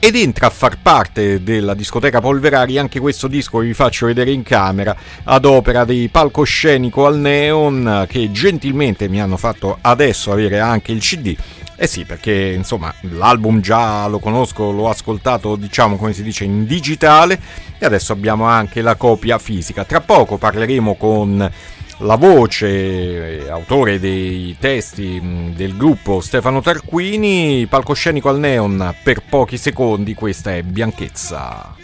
ed entra a far parte della discoteca Polverari anche questo disco che vi faccio vedere in camera ad opera di palcoscenico al neon che gentilmente mi hanno fatto adesso avere anche il cd eh sì, perché insomma l'album già lo conosco, l'ho ascoltato diciamo come si dice in digitale e adesso abbiamo anche la copia fisica. Tra poco parleremo con la voce, eh, autore dei testi mm, del gruppo Stefano Tarquini, palcoscenico al neon per pochi secondi, questa è Bianchezza.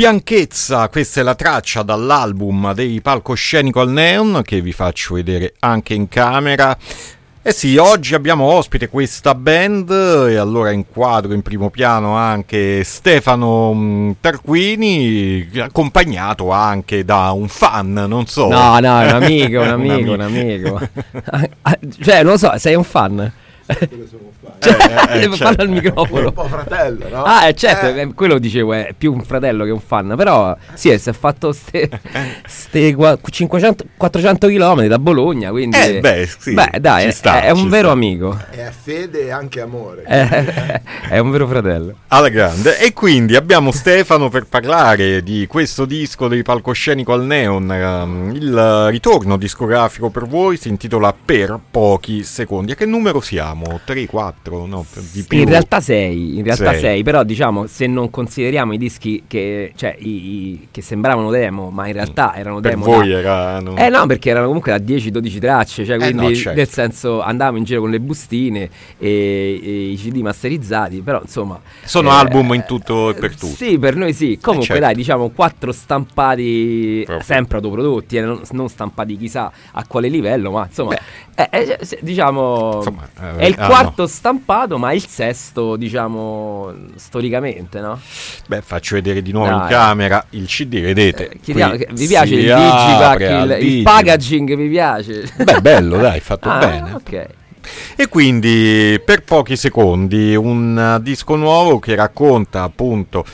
Bianchezza, questa è la traccia dall'album dei palcoscenico al neon che vi faccio vedere anche in camera. Eh sì, oggi abbiamo ospite questa band e allora inquadro in primo piano anche Stefano mm, Tarquini, accompagnato anche da un fan, non so. No, no, è un amico, un amico, un amico. cioè, non so, sei un fan? Cioè, eh, eh, certo. farlo al microfono. un po' fratello, no? Ah, eh, certo, eh. quello dicevo, è più un fratello che un fan, però sì, si è fatto ste, ste 500, 400 km da Bologna, quindi... Eh, beh, sì, beh dai, è, sta, è, un vero sta. amico. È fede e anche amore. è un vero fratello. Alla grande. E quindi abbiamo Stefano per parlare di questo disco di palcoscenico al neon, um, il ritorno discografico per voi si intitola Per pochi secondi. A che numero siamo? 3, 4? No, di più. In realtà 6, in realtà 6, però diciamo se non consideriamo i dischi che, cioè, i, i, che sembravano demo, ma in realtà mm. erano per demo. Per voi da, erano... Eh no, perché erano comunque da 10-12 tracce, cioè, quindi eh no, certo. nel senso andavamo in giro con le bustine e, e i CD masterizzati, però insomma... Sono eh, album in tutto e per tutto. Sì, per noi sì. Comunque eh certo. dai, diciamo 4 stampati Proprio. sempre autoprodotti, eh, non, non, stampati chissà a quale livello, ma insomma, eh, eh, diciamo, insomma è il ah, quarto no. stampato, ma il sesto, diciamo, storicamente, no? Beh, faccio vedere di nuovo dai. in camera il CD, vedete. Chiediamo, vi piace il digipack, il, il, packaging, vi piace? Beh, bello, dai, fatto ah, bene. Ok. E quindi per pochi secondi un disco nuovo che racconta appunto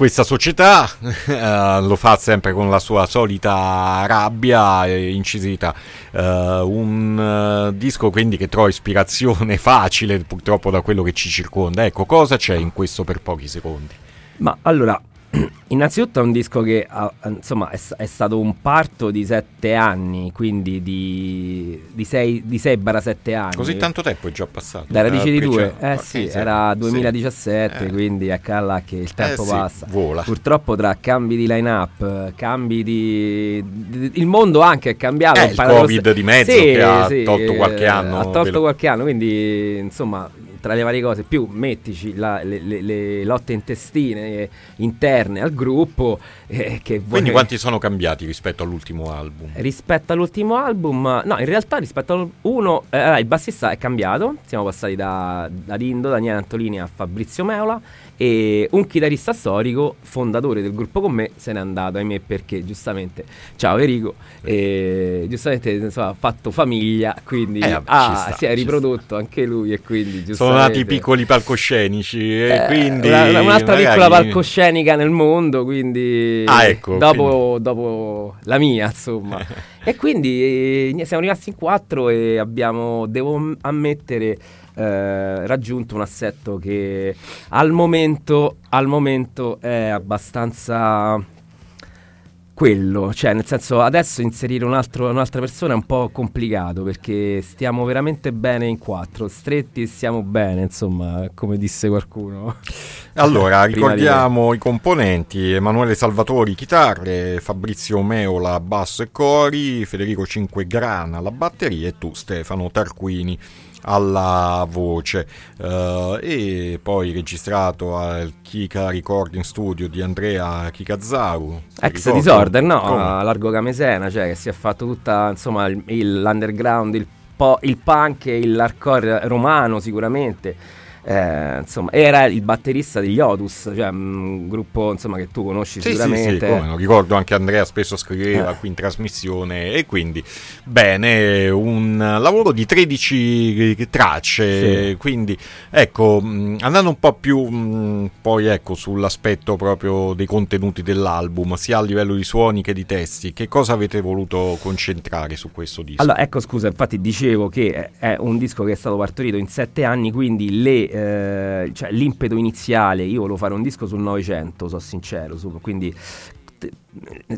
questa società uh, lo fa sempre con la sua solita rabbia e incisità. Uh, un uh, disco quindi che trova ispirazione facile purtroppo da quello che ci circonda. Ecco, cosa c'è in questo per pochi secondi? Ma allora, Innanzitutto è un disco che insomma, è, è, stato un parto di sette anni, quindi di, di 6-7 anni. Così tanto tempo è già passato? Da radice di due, eh sì, era 2017, sì. Eh. quindi ecco là che il tempo eh sì, passa. Vola. Purtroppo tra cambi di line-up, cambi di... di il mondo anche è cambiato. Eh, il Covid di mezzo sì, che ha tolto qualche anno. Ha tolto qualche anno, quindi insomma tra le varie cose, più mettici la, le, le, le, lotte intestine interne al gruppo. Eh, che Quindi quanti sono cambiati rispetto all'ultimo album? Rispetto all'ultimo album, no, in realtà rispetto all'uno, eh, il bassista è cambiato, siamo passati da, da Dindo, Daniele Antolini a Fabrizio Meola e un chitarrista storico, fondatore del gruppo con me, se n'è andato, ahimè, perché giustamente, ciao Enrico, e, giustamente insomma, ha fatto famiglia, quindi eh, ah, sta, si è riprodotto sta. anche lui e quindi Sono nati piccoli palcoscenici eh, quindi... Una, un'altra magari... piccola palcoscenica nel mondo, quindi... Ah, ecco. Dopo, quindi... dopo la mia, insomma. e quindi eh, siamo rimasti in quattro e abbiamo, devo ammettere eh, raggiunto un assetto che al momento, al momento è abbastanza quello, cioè nel senso adesso inserire un altro, un'altra persona è un po' complicato perché stiamo veramente bene in quattro, stretti stiamo bene, insomma, come disse qualcuno. Allora, ricordiamo i componenti, Emanuele Salvatori chitarre, Fabrizio Meola basso e cori, Federico Cinquegrana alla batteria e tu Stefano Tarquini alla voce. Uh, e poi registrato al Kika Recording Studio di Andrea Kikazzaru ex Disorder no Come? a Largo Camesena cioè che si è fatto tutta insomma il, il, l'underground il, po- il punk e l'hardcore romano sicuramente eh, insomma, era il batterista degli Otus, cioè un gruppo insomma, che tu conosci sì, sicuramente. Sì, sì, come, ricordo anche Andrea spesso scriveva eh. qui in trasmissione e quindi bene, un lavoro di 13 tracce, sì. quindi ecco, andando un po' più poi ecco sull'aspetto proprio dei contenuti dell'album, sia a livello di suoni che di testi, che cosa avete voluto concentrare su questo disco? Allora, ecco scusa, infatti dicevo che è un disco che è stato partorito in sette anni, quindi le eh, cioè, l'impeto iniziale, io volevo fare un disco sul Novecento, sono sincero, su, quindi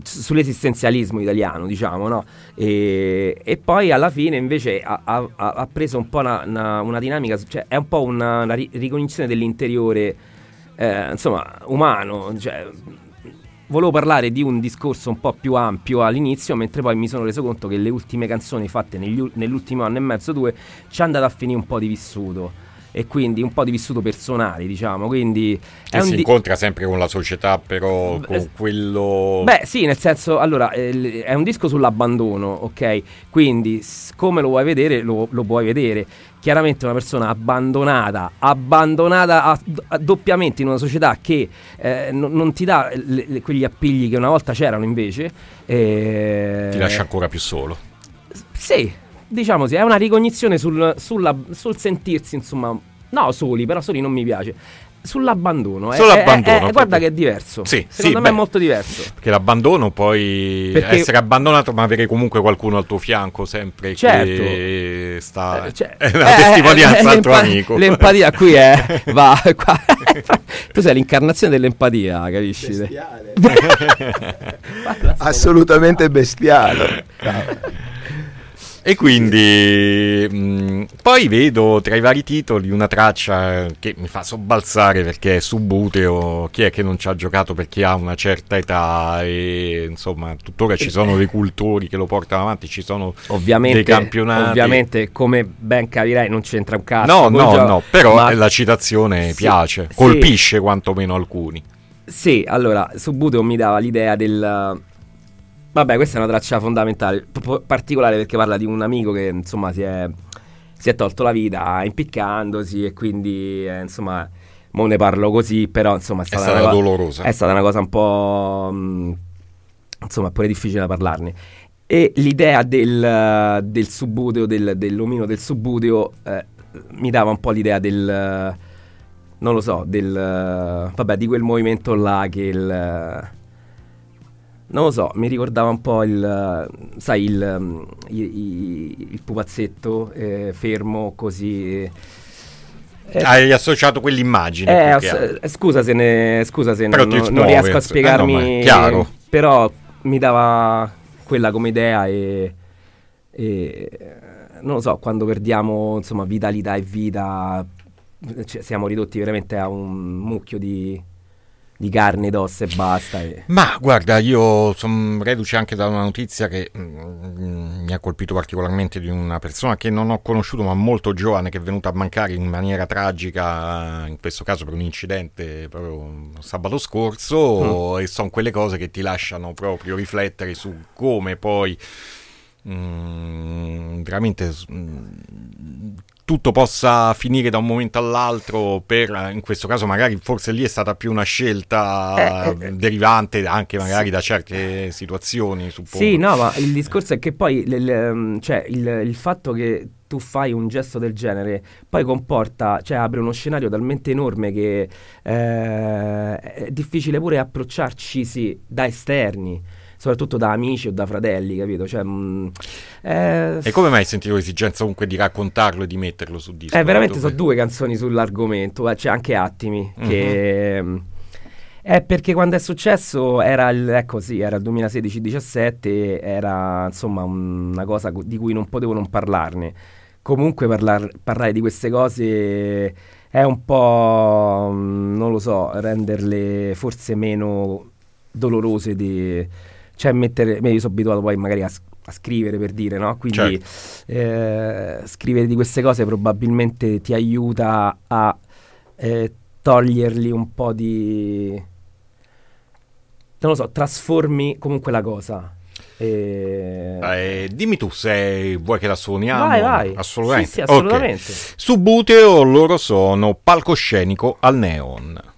sull'esistenzialismo italiano, diciamo, no? E, e, poi alla fine invece ha, ha, ha preso un po' una, una, una, dinamica, cioè è un po' una, una ricognizione dell'interiore, eh, insomma, umano, cioè, volevo parlare di un discorso un po' più ampio all'inizio, mentre poi mi sono reso conto che le ultime canzoni fatte negli, nell'ultimo anno e mezzo, due, ci è andato a finire un po' di vissuto e quindi un po' di vissuto personale, diciamo. Quindi che si di... incontra sempre con la società, però con eh, quello. Beh, sì, nel senso, allora eh, è un disco sull'abbandono, ok? Quindi, come lo vuoi vedere, lo, lo puoi vedere. Chiaramente una persona abbandonata, abbandonata a, a doppiamente in una società che eh, non, non, ti dà le, le, quegli appigli che una volta c'erano invece. Eh... Ti lascia ancora più solo. Sì, diciamo sì, è una ricognizione sul, sulla- sul sentirsi, insomma, no soli, però soli non mi piace. Sull'abbandono, eh. Sull'abbandono, Eh, eh, guarda proprio. che è diverso. Sì, Secondo sì, me beh. è molto diverso. Perché l'abbandono poi Perché- essere abbandonato, ma avere comunque qualcuno al tuo fianco sempre Certo. che sta Eh, cioè- è la eh, testimonianza eh, al tuo amico. L'empatia qui è va qua. tu sei l'incarnazione dell'empatia, capisci? Bestiale. Assolutamente bestiale. E quindi mh, poi vedo tra i vari titoli una traccia che mi fa sobbalzare perché è su Buteo, chi è che non ci ha giocato per chi ha una certa età e insomma tuttora ci sono dei cultori che lo portano avanti, ci sono Ovviamente, dei campionati. ovviamente, come ben capirai, non c'entra un cazzo. No, no, gioco, no, però ma- la citazione Sì, piace, sì. colpisce quantomeno alcuni. Sì, allora, su Buteo mi dava l'idea del... Vabbè, questa è una traccia fondamentale, proprio particolare perché parla di un amico che, insomma, si è, si è tolto la vita impiccandosi e quindi, eh, insomma, mo ne parlo così, però, insomma, è È stata, stata una dolorosa. è stata una cosa un po'... mh, insomma, pure difficile da parlarne. E l'idea del, del subbuteo, del, dell'omino del subbuteo, eh, mi dava un po' l'idea del... non lo so, del... vabbè, di quel movimento là che il... non lo so, mi ricordava un po' il... sai, il, um, i- i- il pupazzetto eh, fermo così... eh, Hai associato quell'immagine. eh, ass- eh, scusa se, ne, scusa se non, non riesco a eh, spiegarmi, no, però mi dava quella come idea e, e, non lo so, quando perdiamo insomma vitalità e vita cioè, siamo ridotti veramente a un mucchio di, di carne, d'ossa e basta. e- Ma guarda, io sono reduce anche da una notizia che mm, mi ha colpito particolarmente di una persona che non ho conosciuto ma molto giovane che è venuta a mancare in maniera tragica, in questo caso per un incidente proprio sabato scorso e sono quelle cose che ti lasciano proprio riflettere su come poi mm, veramente mm, tutto possa finire da un momento all'altro per, in questo caso magari forse lì è stata più una scelta Eh, eh, derivante anche magari sì. da certe situazioni, suppongo. Sì, no, ma il discorso è che poi l- l- ehm, cioè, il, il fatto che tu fai un gesto del genere poi comporta, cioè apre uno scenario talmente enorme che eh, è difficile pure approcciarci sì, da esterni, soprattutto da amici o da fratelli, capito? Cioè, mm, eh, E come mai hai sentito l'esigenza comunque di raccontarlo e di metterlo su disco? eh, veramente sono due canzoni sull'argomento, eh, c'è anche Attimi, che mm, è perché quando è successo era il, ecco sì, era il 2016-17, era insomma un- una cosa di cui non potevo non parlarne. Comunque parlar- parlare di queste cose è un po', mm, non lo so, renderle forse meno dolorose di... Cioè mettere... Io sono abituato poi magari a, a scrivere per dire, no? Quindi eh, scrivere di queste cose probabilmente ti aiuta a eh, toglierli un po' di... Non lo so, trasformi comunque la cosa. E... Eh, dimmi tu se vuoi che la suoniamo. Vai, vai. Assolutamente. Sì, sì, assolutamente. Su Buteo loro sono palcoscenico al neon.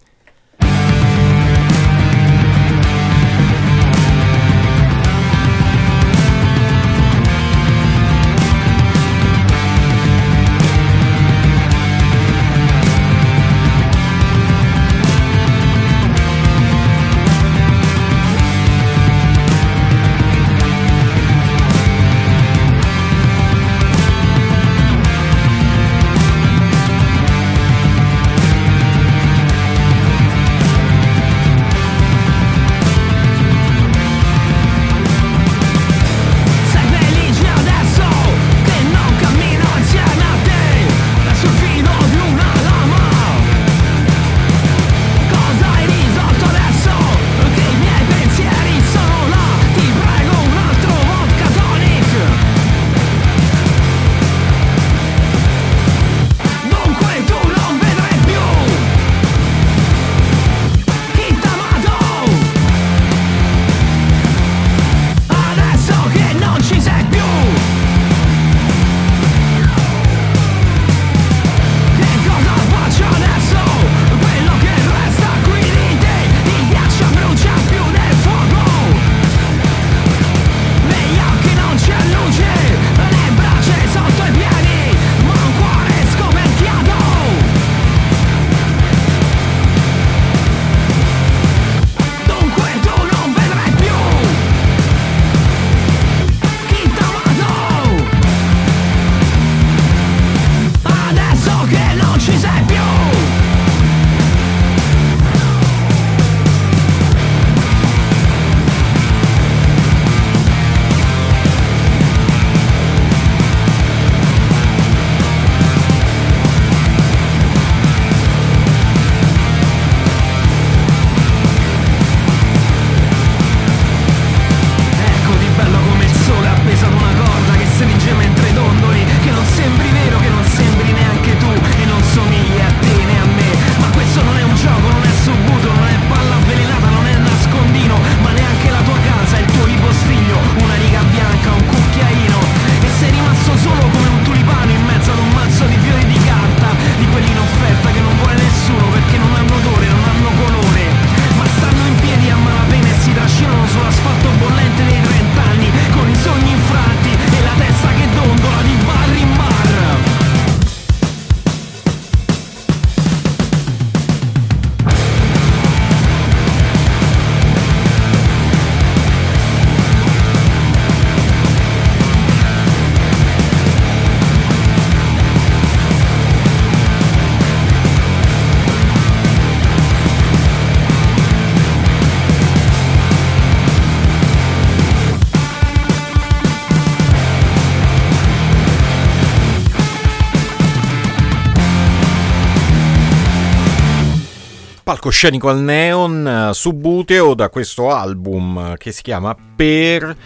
Palcoscenico al neon su Buteo da questo album che si chiama Per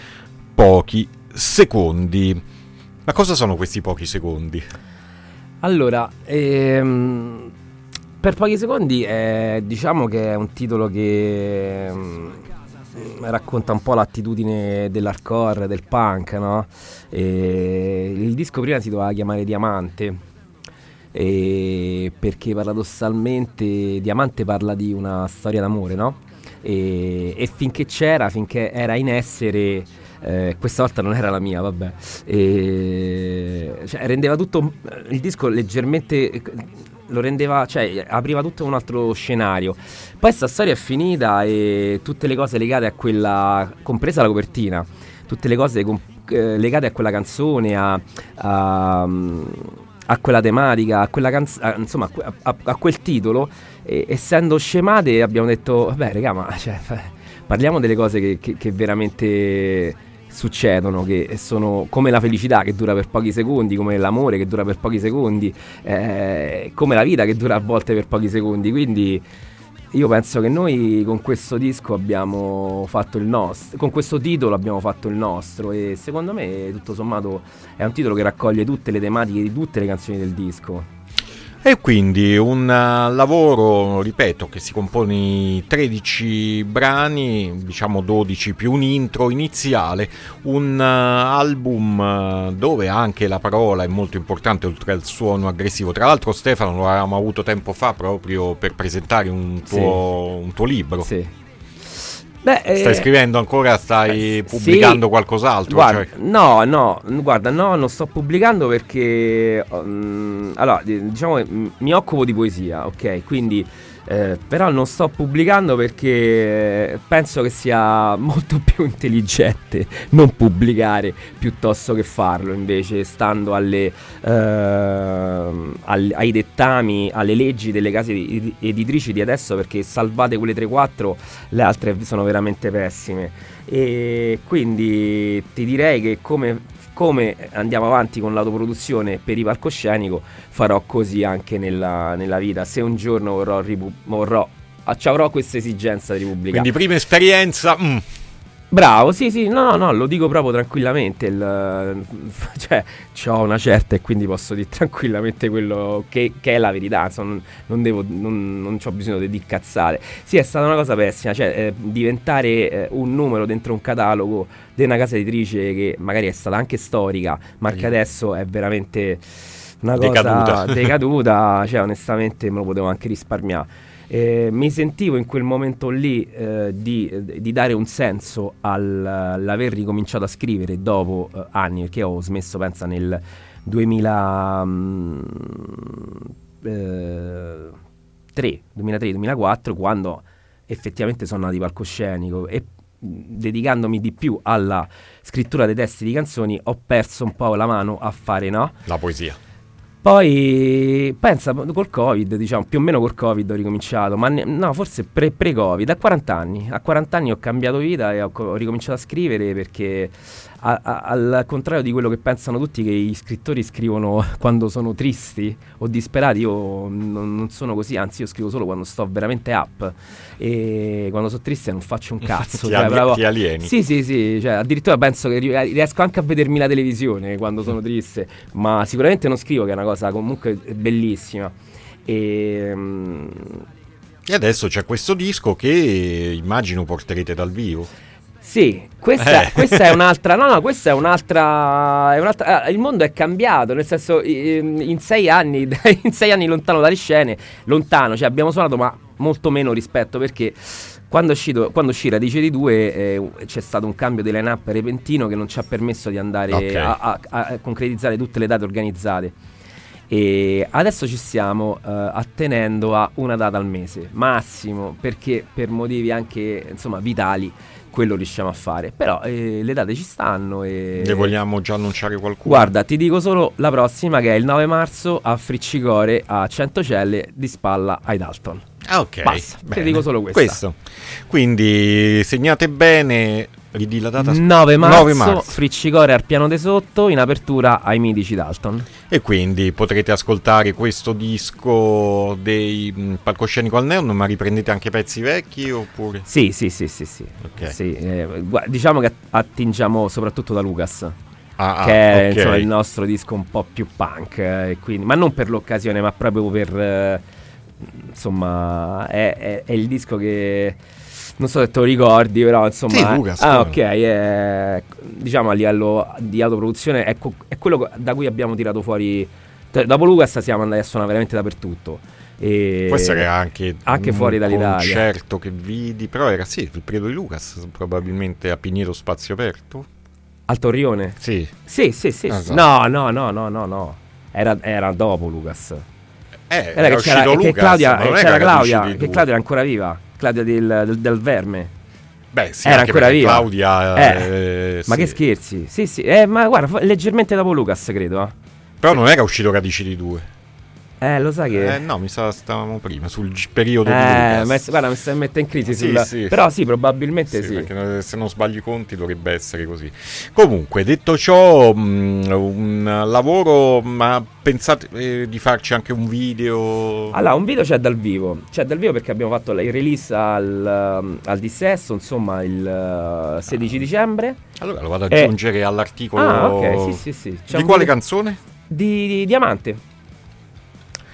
pochi secondi. Ma cosa sono questi pochi secondi? Allora, ehm, per pochi secondi eh, diciamo che è un titolo che ehm, racconta un po' l'attitudine dell'hardcore, del punk, no? E il disco prima si doveva chiamare Diamante, perché paradossalmente Diamante parla di una storia d'amore, no? E, e finché c'era, finché era in essere, eh, questa volta non era la mia, vabbè, e, cioè, rendeva tutto il disco leggermente lo rendeva, cioè apriva tutto un altro scenario. Poi questa storia è finita e tutte le cose legate a quella, compresa la copertina, tutte le cose com- eh, legate a quella canzone, a, a, a quella tematica, a quella canzone, insomma a, a, quel titolo, e, essendo scemate abbiamo detto, vabbè raga, ma cioè, parliamo delle cose che, che, che veramente succedono, che sono come la felicità che dura per pochi secondi, come l'amore che dura per pochi secondi, eh, come la vita che dura a volte per pochi secondi. Quindi io penso che noi con questo disco abbiamo fatto il nostro, con questo titolo abbiamo fatto il nostro e secondo me tutto sommato è un titolo che raccoglie tutte le tematiche di tutte le canzoni del disco. E quindi un uh, lavoro, ripeto, che si compone di 13 brani, diciamo 12 più un intro iniziale, un uh, album uh, dove anche la parola è molto importante oltre al suono aggressivo. Tra l'altro Stefano lo avevamo avuto tempo fa proprio per presentare un tuo, sì. un tuo libro. Sì. Beh, stai eh, scrivendo ancora? Stai eh, pubblicando sì, qualcos'altro? Guarda, cioè... No, no, guarda, no, non sto pubblicando perché, um, allora, diciamo, mi occupo di poesia, ok? Quindi eh, però non sto pubblicando perché penso che sia molto più intelligente non pubblicare piuttosto che farlo, invece stando alle, eh, al, ai dettami, alle leggi delle case editrici di adesso perché salvate quelle 3-4, le altre sono veramente pessime. E quindi ti direi che come come andiamo avanti con l'autoproduzione per i palcoscenico, farò così anche nella, nella vita. Se un giorno vorrò, ripu- vorrò avrò questa esigenza di pubblicare. Quindi prima esperienza... Mm. Bravo, sì, sì, no, no, lo dico proprio tranquillamente. Il, cioè, ho una certa e quindi posso dire tranquillamente quello che, che è la verità. Insomma, non, devo, non, non ho bisogno di cazzare. Sì, è stata una cosa pessima. Cioè, eh, diventare eh, un numero dentro un catalogo di una casa editrice che magari è stata anche storica, ma che adesso è veramente una cosa decaduta. decaduta cioè, onestamente me lo potevo anche risparmiare. Eh, mi sentivo in quel momento lì eh, di, di, dare un senso all'aver ricominciato a scrivere dopo eh, anni, perché ho smesso, pensa, nel 2003, 2003-2004, quando effettivamente sono nati palcoscenico e dedicandomi di più alla scrittura dei testi di canzoni ho perso un po' la mano a fare no? la poesia poi pensa col Covid, diciamo più o meno col Covid ho ricominciato, ma ne, no, forse pre, pre-Covid, a 40 anni. A 40 anni ho cambiato vita e ho, ho ricominciato a scrivere perché a, a, al contrario di quello che pensano tutti che gli scrittori scrivono quando sono tristi o disperati, io non, non, sono così, anzi io scrivo solo quando sto veramente up e quando sono triste non faccio un cazzo. ti, cioè, ali- proprio... ti alieni. Sì, sì, sì, cioè, addirittura penso che riesco anche a vedermi la televisione quando sono triste, ma sicuramente non scrivo che è una cosa comunque bellissima. E... E adesso c'è questo disco che immagino porterete dal vivo. Sì, questa, eh. questa, è un'altra. No, no, questa è un'altra. È un'altra eh, il mondo è cambiato. Nel senso, in sei anni, in sei anni lontano dalle scene, lontano, cioè abbiamo suonato, ma molto meno rispetto perché. Quando, uscito, quando uscì Radice di 2 eh, c'è stato un cambio di line-up repentino che non ci ha permesso di andare okay. a, a, a, concretizzare tutte le date organizzate. E adesso ci stiamo uh, attenendo a una data al mese, massimo, perché per motivi anche insomma, vitali quello riusciamo a fare. Però eh, le date ci stanno. E... Ne vogliamo già annunciare qualcuno? Guarda, ti dico solo la prossima che è il 9 marzo a Friccicore a Centocelle di spalla ai Dalton. Ah, ok. Basta, ti dico solo questo. questo. Quindi segnate bene. Ridi la data 9 marzo, 9 marzo. Friccicore al piano di sotto in apertura ai Midici Dalton. E quindi potrete ascoltare questo disco dei mh, Palcoscenico al Neon, ma riprendete anche pezzi vecchi oppure? Sì, sì, sì, sì, sì. Ok. Sì, eh, diciamo che attingiamo soprattutto da Lucas. Ah, che ah, è ok. insomma, il nostro disco un po' più punk, eh, quindi- ma non per l'occasione, ma proprio per eh, insomma, è, è- è il disco che non so se te lo ricordi, però insomma, Sì, eh, Lucas, ah, come ok, è- diciamo a livello di autoproduzione è, co- è quello da cui abbiamo tirato fuori. cioè, dopo Lucas siamo andati a suonare veramente dappertutto. E Può essere anche, anche fuori dall'Italia. concerto che vidi, però era sì, il periodo di Lucas, probabilmente a Pigneto Spazio Aperto. Al Torrione? Sì, Sì, sì, sì. Esatto. No, no, no, no, no, no. Era, era dopo Lucas. eh, Era, era che c'era, che Claudia, eh, era che Claudia, che. Claudia era ancora viva. Claudia del, del- del Verme. Beh, sì, era anche ancora viva. Claudia... Eh, eh, Ma sì. che scherzi? Sì, sì. Eh, ma guarda, leggermente dopo Lucas, credo. eh. Però non era uscito Radici di due. Eh, lo sai che... Eh no, mi sa stavamo prima, sul g- periodo di Eh, Lucas. ma- guarda, mi stai mettendo in crisi. Sì, sul- sì. Però sì, probabilmente sì. perché se non sbagli i conti dovrebbe essere così. Comunque, detto ciò, mh, un lavoro, ma pensate eh, di farci anche un video? Allora, un video c'è dal vivo. C'è dal vivo perché abbiamo fatto il release al, um, al dissesto, insomma, il uh, 16 dicembre. Allora lo vado ad Eh. aggiungere all'articolo. Ah, ok, sì, sì, sì. C'è Di quale video- canzone? Di, di Diamante.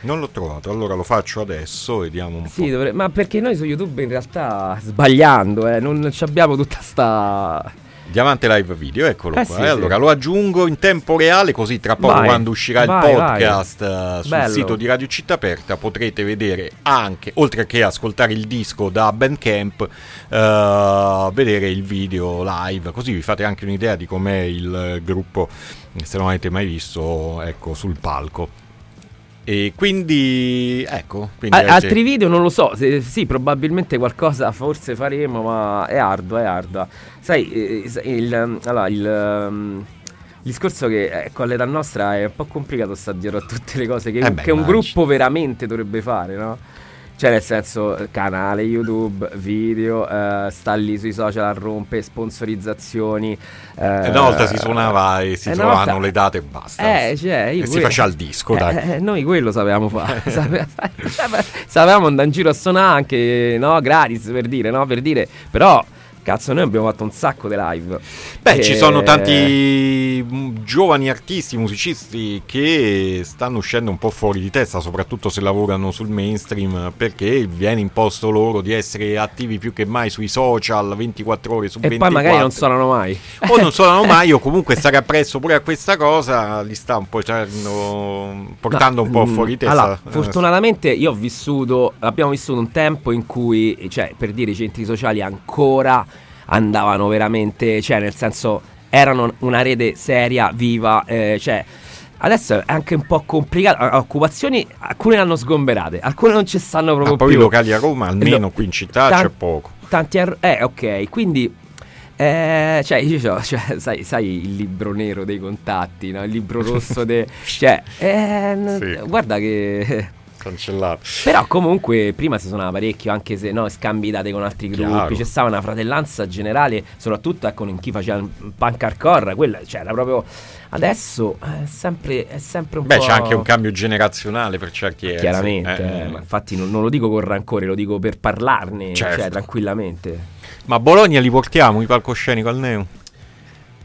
Non l'ho trovato, allora lo faccio adesso, vediamo un Sì, po'. dovre- ma perché noi su YouTube in realtà sbagliando, eh, non ci abbiamo tutta sta... Diamante Live Video, eccolo Eh qua. sì, eh. sì. Allora lo aggiungo in tempo reale, così tra poco Vai, quando uscirà il vai, podcast eh, sul Bello. sito di Radio Città Aperta potrete vedere anche, oltre che ascoltare il disco da Bandcamp, eh, vedere il video live, così vi fate anche un'idea di com'è il gruppo, se non avete mai visto, ecco, sul palco. E quindi, ecco, quindi A- altri video non lo so, se- sì, probabilmente qualcosa forse faremo, ma è ardua, è ardua. Sai, eh, il, allora, il, um, il discorso che ecco, all'età nostra è un po' complicato sta dietro a tutte le cose che, Eh beh, che un gruppo veramente dovrebbe fare, no? Cioè, nel senso, canale YouTube, video, eh, sta lì sui social a rompe, sponsorizzazioni. eh, Una volta si suonava e si eh, trovavano volta- le date e basta. Eh, cioè, io e si que- faceva il disco, eh, dai. eh, noi quello sapevamo fare. Sape- sape- sapevamo andare in giro a suonare anche, no, gratis per dire, no, per dire. Però, cazzo, noi abbiamo fatto un sacco di live. Beh, Eh, ci sono tanti mm, giovani artisti, musicisti che stanno uscendo un po' fuori di testa, soprattutto se lavorano sul mainstream, perché viene imposto loro di essere attivi più che mai sui social 24 ore su E 24. poi magari non suonano mai. o non suonano mai o comunque stare appresso pure a questa cosa li sta un po' cercando- portando un po' Mm, fuori di testa. Allora, Eh, fortunatamente io ho vissuto, abbiamo vissuto un tempo in cui, cioè, per dire, i centri sociali ancora andavano veramente, cioè, nel senso, erano una rete seria, viva, eh, cioè. Adesso è anche un po' complicato. Occupazioni, alcune le hanno sgomberate, alcune non ci stanno proprio Ah, poi più. i locali a Roma, almeno Lo- qui in città, tan- c'è poco. Tanti ar- eh, ok, quindi. eh, cioè, io cioè, sai, sai il libro nero dei contatti, no? il libro rosso de, cioè, eh, Sì. guarda che Cancellato. però comunque prima si suonava parecchio, anche se no, scambi date con altri gruppi, Chiaro. c'è stata una fratellanza generale, soprattutto ecco, in chi faceva il punk hardcore, quella cioè, era proprio adesso è sempre, è sempre un Beh, po' c'è anche un cambio generazionale per certi versi. Chiaramente, Eh, eh, ma infatti non, non lo dico con rancore, lo dico per parlarne, Certo. cioè tranquillamente. Ma a Bologna li portiamo i palcoscenico al Neo?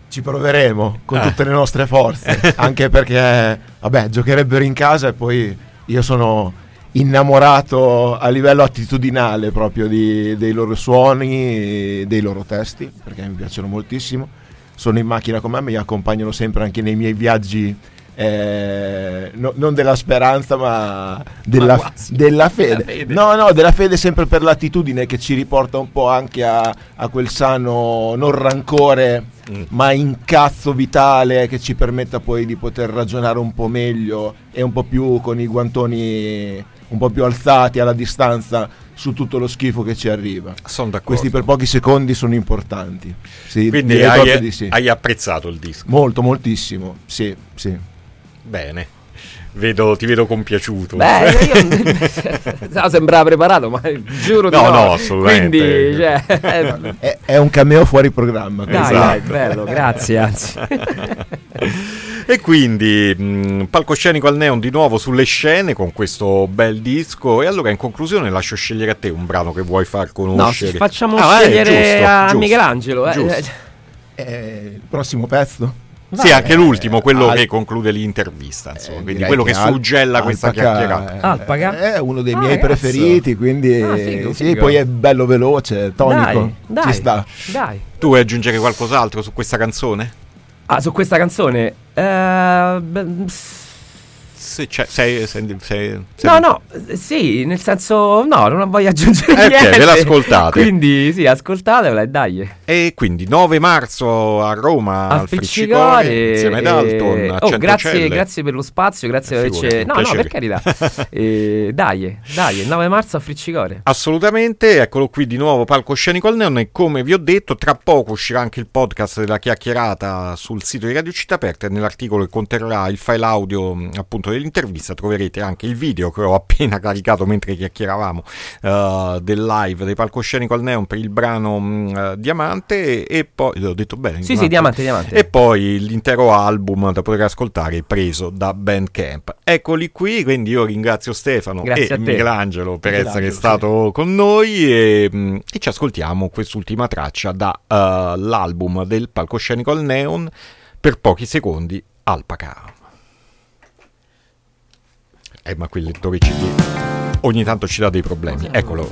Ci proveremo con Eh. tutte le nostre forze, anche perché, vabbè, giocherebbero in casa e poi io sono innamorato a livello attitudinale proprio di- dei loro suoni, dei loro testi, perché mi piacciono moltissimo. Sono in macchina con me, mi accompagnano sempre anche nei miei viaggi. Eh, no- non della speranza ma della, Ma della fede. Della fede. no no della fede sempre per l'attitudine che ci riporta un po' anche a, a quel sano non rancore Mm. ma incazzo vitale che ci permetta poi di poter ragionare un po' meglio e un po' più con i guantoni un po' più alzati alla distanza su tutto lo schifo che ci arriva. Sono d'accordo. Questi per pochi secondi sono importanti. Sì, Quindi hai, sì. hai apprezzato il disco. Molto, moltissimo. Sì, sì. Bene. Vedo- ti vedo compiaciuto. Beh, io no, sembrava preparato, ma giuro di No, no. no, assolutamente. Quindi, cioè, eh, È, è un cameo fuori programma. dai, questo. dai, bello, grazie, anzi. E quindi mh, palcoscenico al neon di nuovo sulle scene con questo bel disco. E allora in conclusione lascio scegliere a te un brano che vuoi far conoscere. No, facciamo Ah, eh, scegliere giusto, a giusto, Michelangelo. eh. giusto. Eh, il prossimo pezzo? Sì, anche l'ultimo, quello Al- che conclude l'intervista, insomma, Eh, quindi quello che, Al- suggella questa Alpaca chiacchierata. è- Alpaca? È uno dei Ah, miei ragazzo. preferiti, quindi Ah, figo, sì, figo. poi è bello veloce, tonico, Dai, ci dai, sta. Dai. Tu vuoi aggiungere qualcos'altro su questa canzone? Ah, su questa canzone? Eh, beh, s- Se c'è, sei, sei, sei- No, no, eh, sì, nel senso, no, non voglio aggiungere Eh, ok, niente. ve l'ascoltate. Quindi, sì, ascoltatevela e dai. E quindi 9 marzo a Roma Al al Friccicore insieme ad Dalton a Oh, grazie, grazie per lo spazio, grazie Eh, per averci... No, no, per piacere. carità. Eh, dai, dai, il 9 marzo a Friccicore. Assolutamente, eccolo qui di nuovo palcoscenico al neon e come vi ho detto tra poco uscirà anche il podcast della chiacchierata sul sito di Radio Città Aperta e nell'articolo che conterrà il file audio mh, appunto dell'intervista troverete anche il video che ho appena caricato mentre chiacchieravamo eh, del live dei palcoscenico al neon per il brano eh, Diamante e, poi l'ho detto bene Sì, sì, diamante, diamante. e poi l'intero album da poter ascoltare preso da Bandcamp. Eccoli qui, quindi io ringrazio Stefano Grazie e. Michelangelo per Michelangelo, essere sì. stato con noi e, mm, e ci ascoltiamo quest'ultima traccia dall'album del palcoscenico al neon per pochi secondi Alpaca. Eh, ma quel lettore CD ogni tanto ci dà dei problemi. Eccolo.